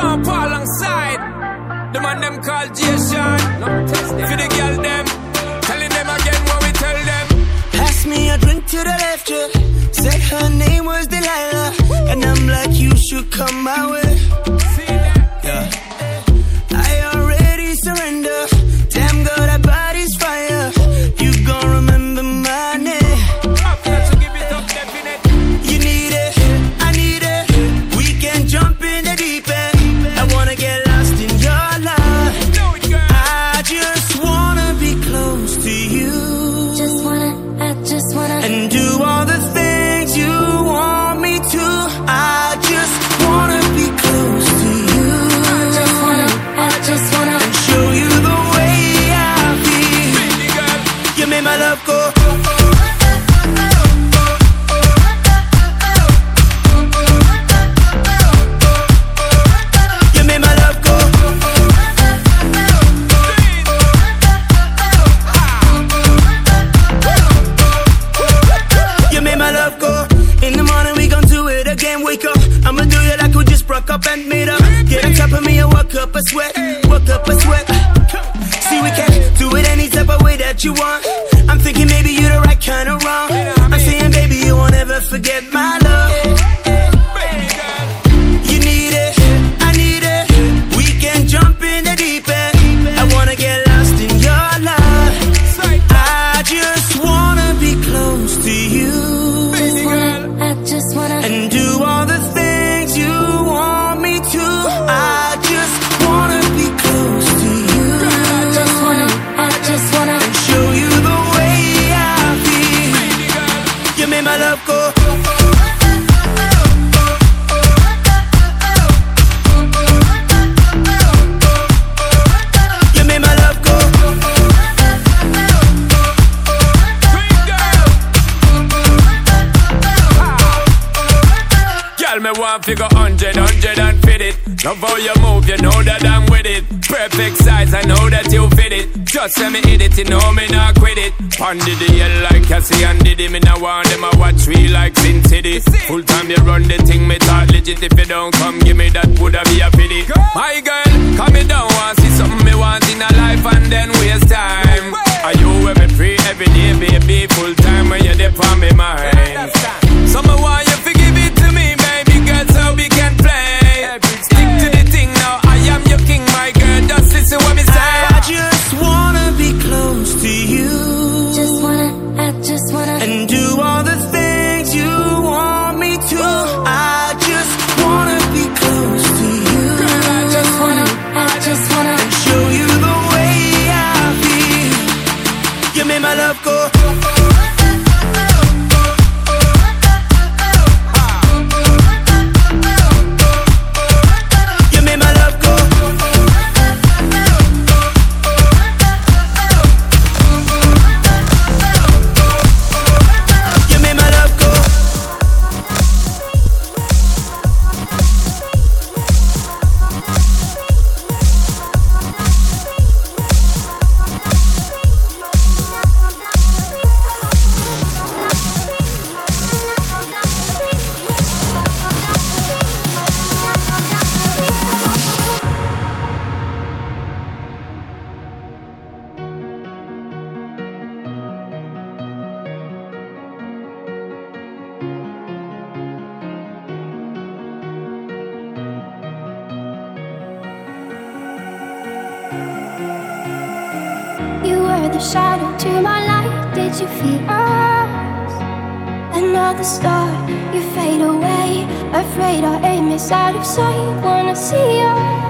alongside. The man them call Jason. For the girl them, telling them again what we tell them. Pass me a drink to the left, yeah. Said her name was Delilah, and I'm like, you should come my way. Yeah. thinking maybe you're the right kind of wrong. I'm saying, baby, you won't ever forget my want figure hundred, hundred and fit it. Love how you move, you know that I'm with it. Perfect size, I know that you fit it. Just let me hit it, you know me not quit it. Pondy the hell like Cassie and Diddy, me now want them I watch me like Sin City. Full time you run the thing, me talk legit. If you don't come, give me that woulda be a pity. My girl, come me down, want see something me want in a life and then waste time. Are you with me free every day, baby? Full time when you're there for me mind. Some want you forgive me. always out of sight. Wanna see you.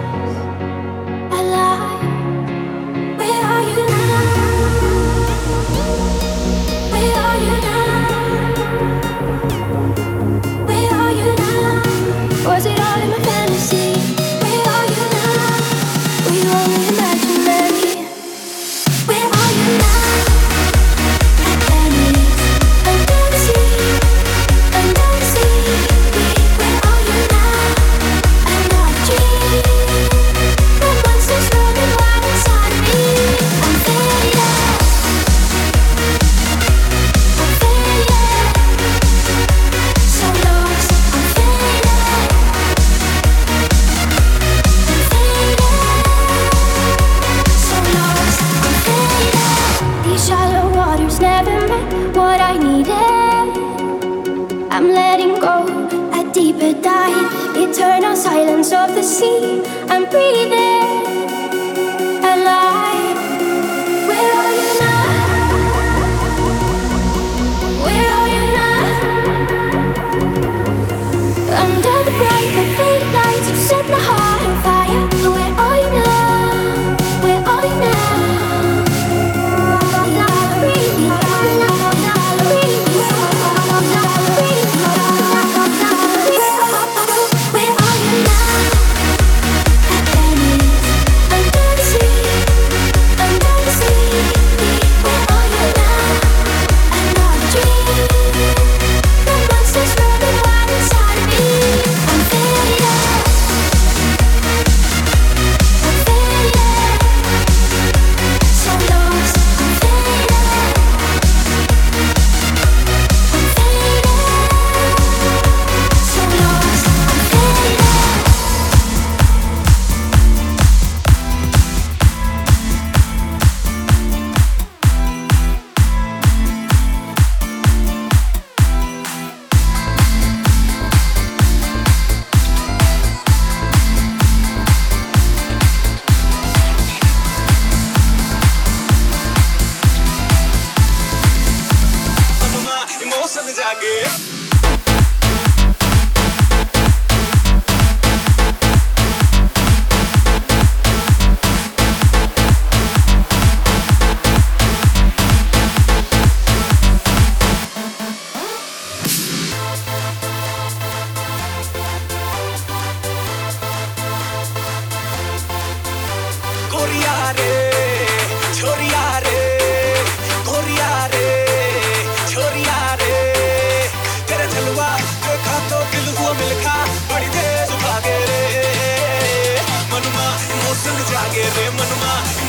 silence of the sea. I'm breathing.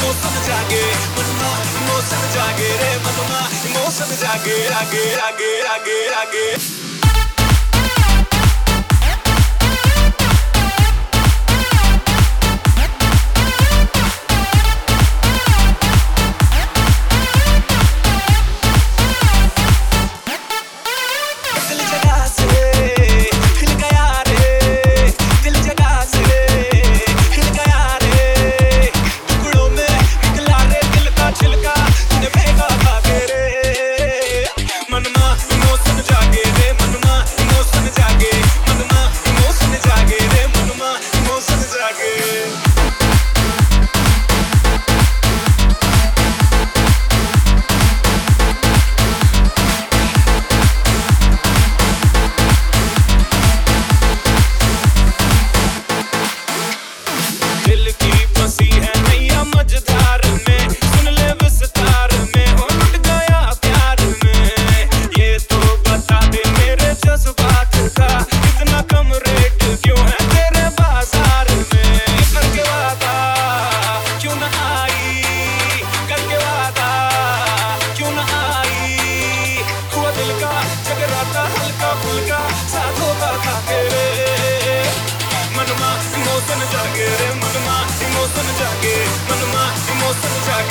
मौसम जागे मनमा मौसम जागे रे मनमा मौसम जागे आगे आगे आगे आगे।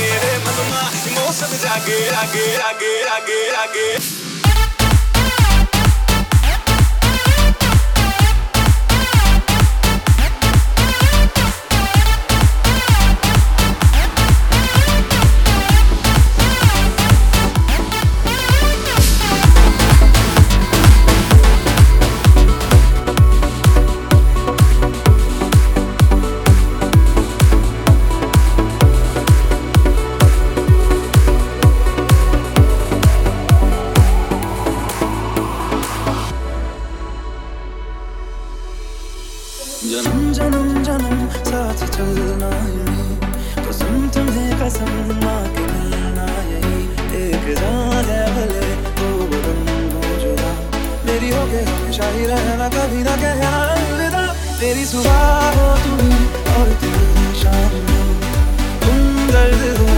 get it, mama. You more something I get, I get, I get, I get, I get. जन्म जन्म जन्म साथ चलना यही कसम तुम्हें कसम ना के मिलना यही एक जान है भले तो बदन हो जुदा मेरी हो गए हमेशा ही रहना कभी ना कहना अलविदा तेरी सुबह हो तुम और तेरी शाम तुम दर्द हो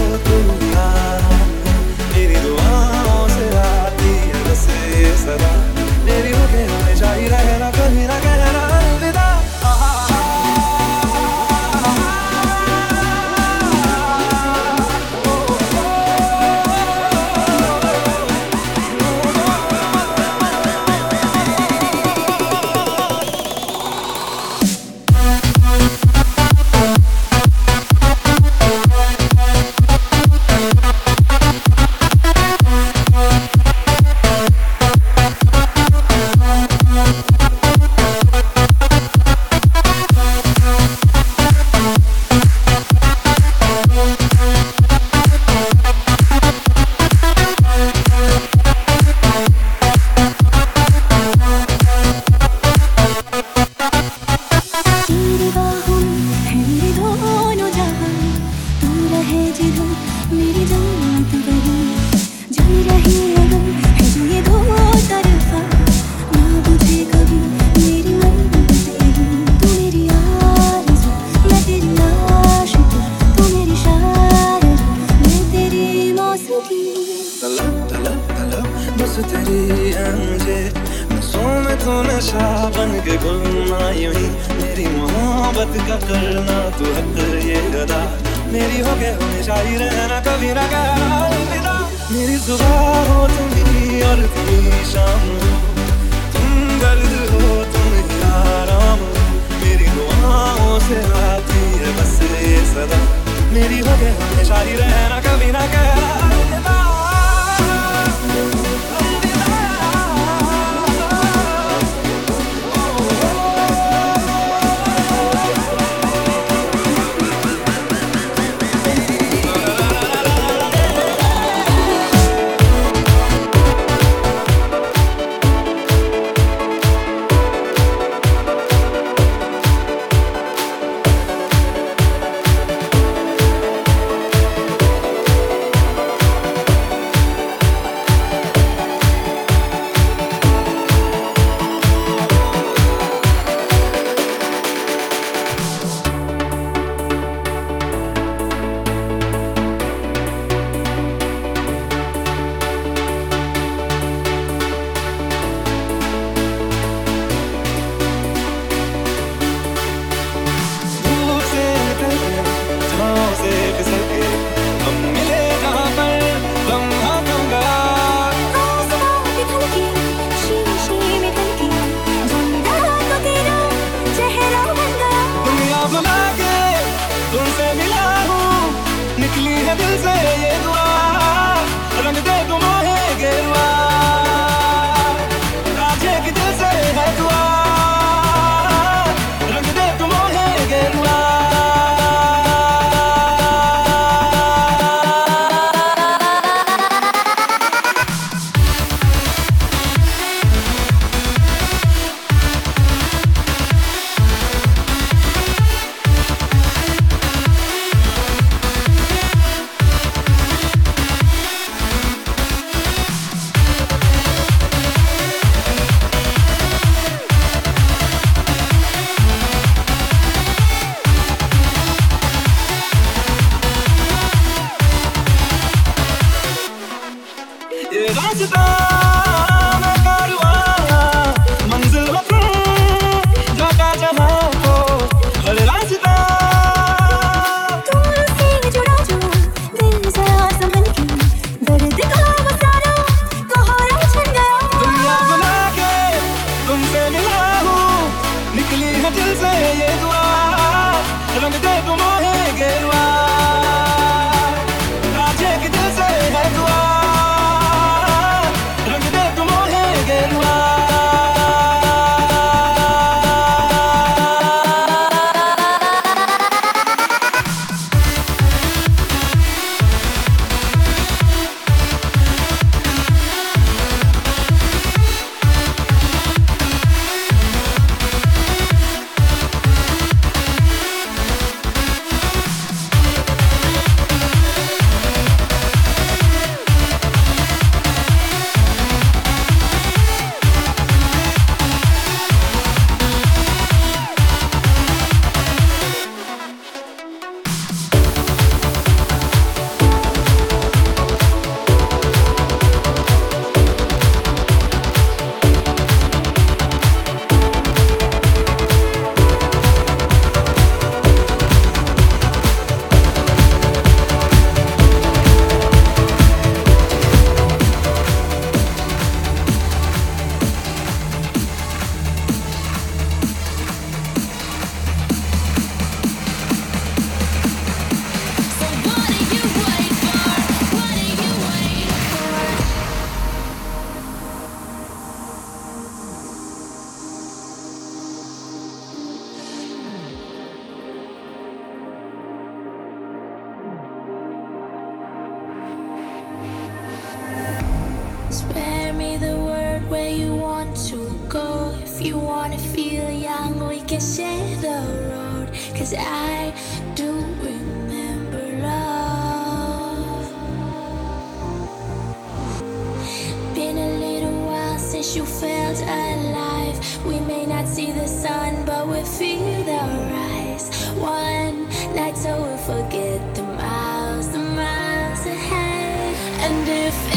forget the miles, the miles ahead. And if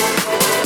Thank